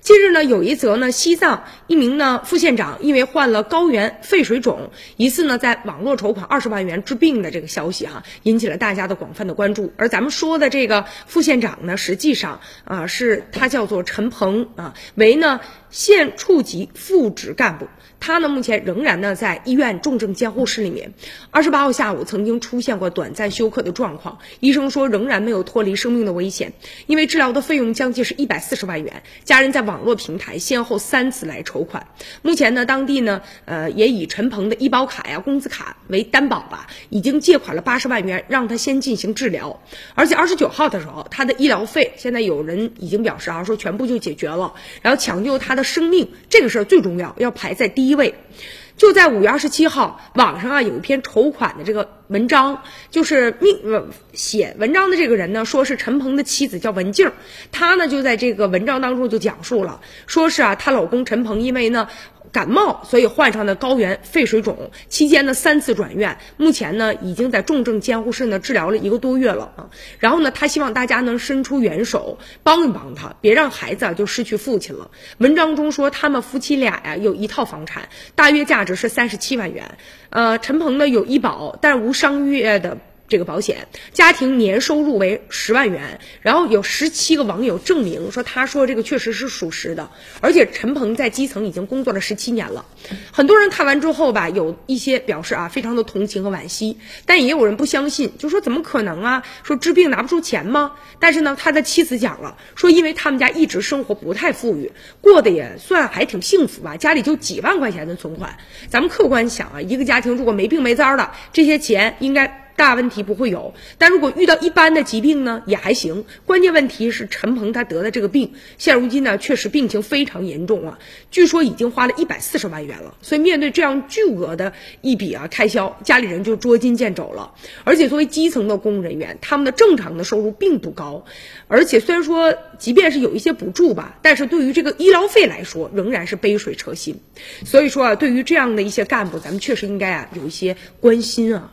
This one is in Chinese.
近日呢，有一则呢，西藏一名呢副县长因为患了高原肺水肿，疑似呢在网络筹款二十万元治病的这个消息哈，引起了大家的广泛的关注。而咱们说的这个副县长呢，实际上啊是他叫做陈鹏啊，为呢县处级副职干部。他呢，目前仍然呢在医院重症监护室里面。二十八号下午曾经出现过短暂休克的状况，医生说仍然没有脱离生命的危险。因为治疗的费用将近是一百四十万元，家人在网络平台先后三次来筹款。目前呢，当地呢，呃，也以陈鹏的医保卡呀、工资卡为担保吧，已经借款了八十万元，让他先进行治疗。而且二十九号的时候，他的医疗费现在有人已经表示啊，说全部就解决了，然后抢救他的生命，这个事儿最重要，要排在第一。位，就在五月二十七号，网上啊有一篇筹款的这个文章，就是命写文章的这个人呢，说是陈鹏的妻子叫文静，她呢就在这个文章当中就讲述了，说是啊她老公陈鹏因为呢。感冒，所以患上的高原肺水肿，期间呢三次转院，目前呢已经在重症监护室呢治疗了一个多月了啊。然后呢，他希望大家能伸出援手，帮一帮他，别让孩子啊就失去父亲了。文章中说，他们夫妻俩呀有一套房产，大约价值是三十七万元。呃，陈鹏呢有医保，但无商业的。这个保险家庭年收入为十万元，然后有十七个网友证明说他说这个确实是属实的，而且陈鹏在基层已经工作了十七年了。很多人看完之后吧，有一些表示啊，非常的同情和惋惜，但也有人不相信，就说怎么可能啊？说治病拿不出钱吗？但是呢，他的妻子讲了，说因为他们家一直生活不太富裕，过得也算还挺幸福吧，家里就几万块钱的存款。咱们客观想啊，一个家庭如果没病没灾的，这些钱应该。大问题不会有，但如果遇到一般的疾病呢，也还行。关键问题是陈鹏他得的这个病，现如今呢确实病情非常严重啊，据说已经花了一百四十万元了。所以面对这样巨额的一笔啊开销，家里人就捉襟见肘了。而且作为基层的公务人员，他们的正常的收入并不高，而且虽然说即便是有一些补助吧，但是对于这个医疗费来说，仍然是杯水车薪。所以说啊，对于这样的一些干部，咱们确实应该啊有一些关心啊。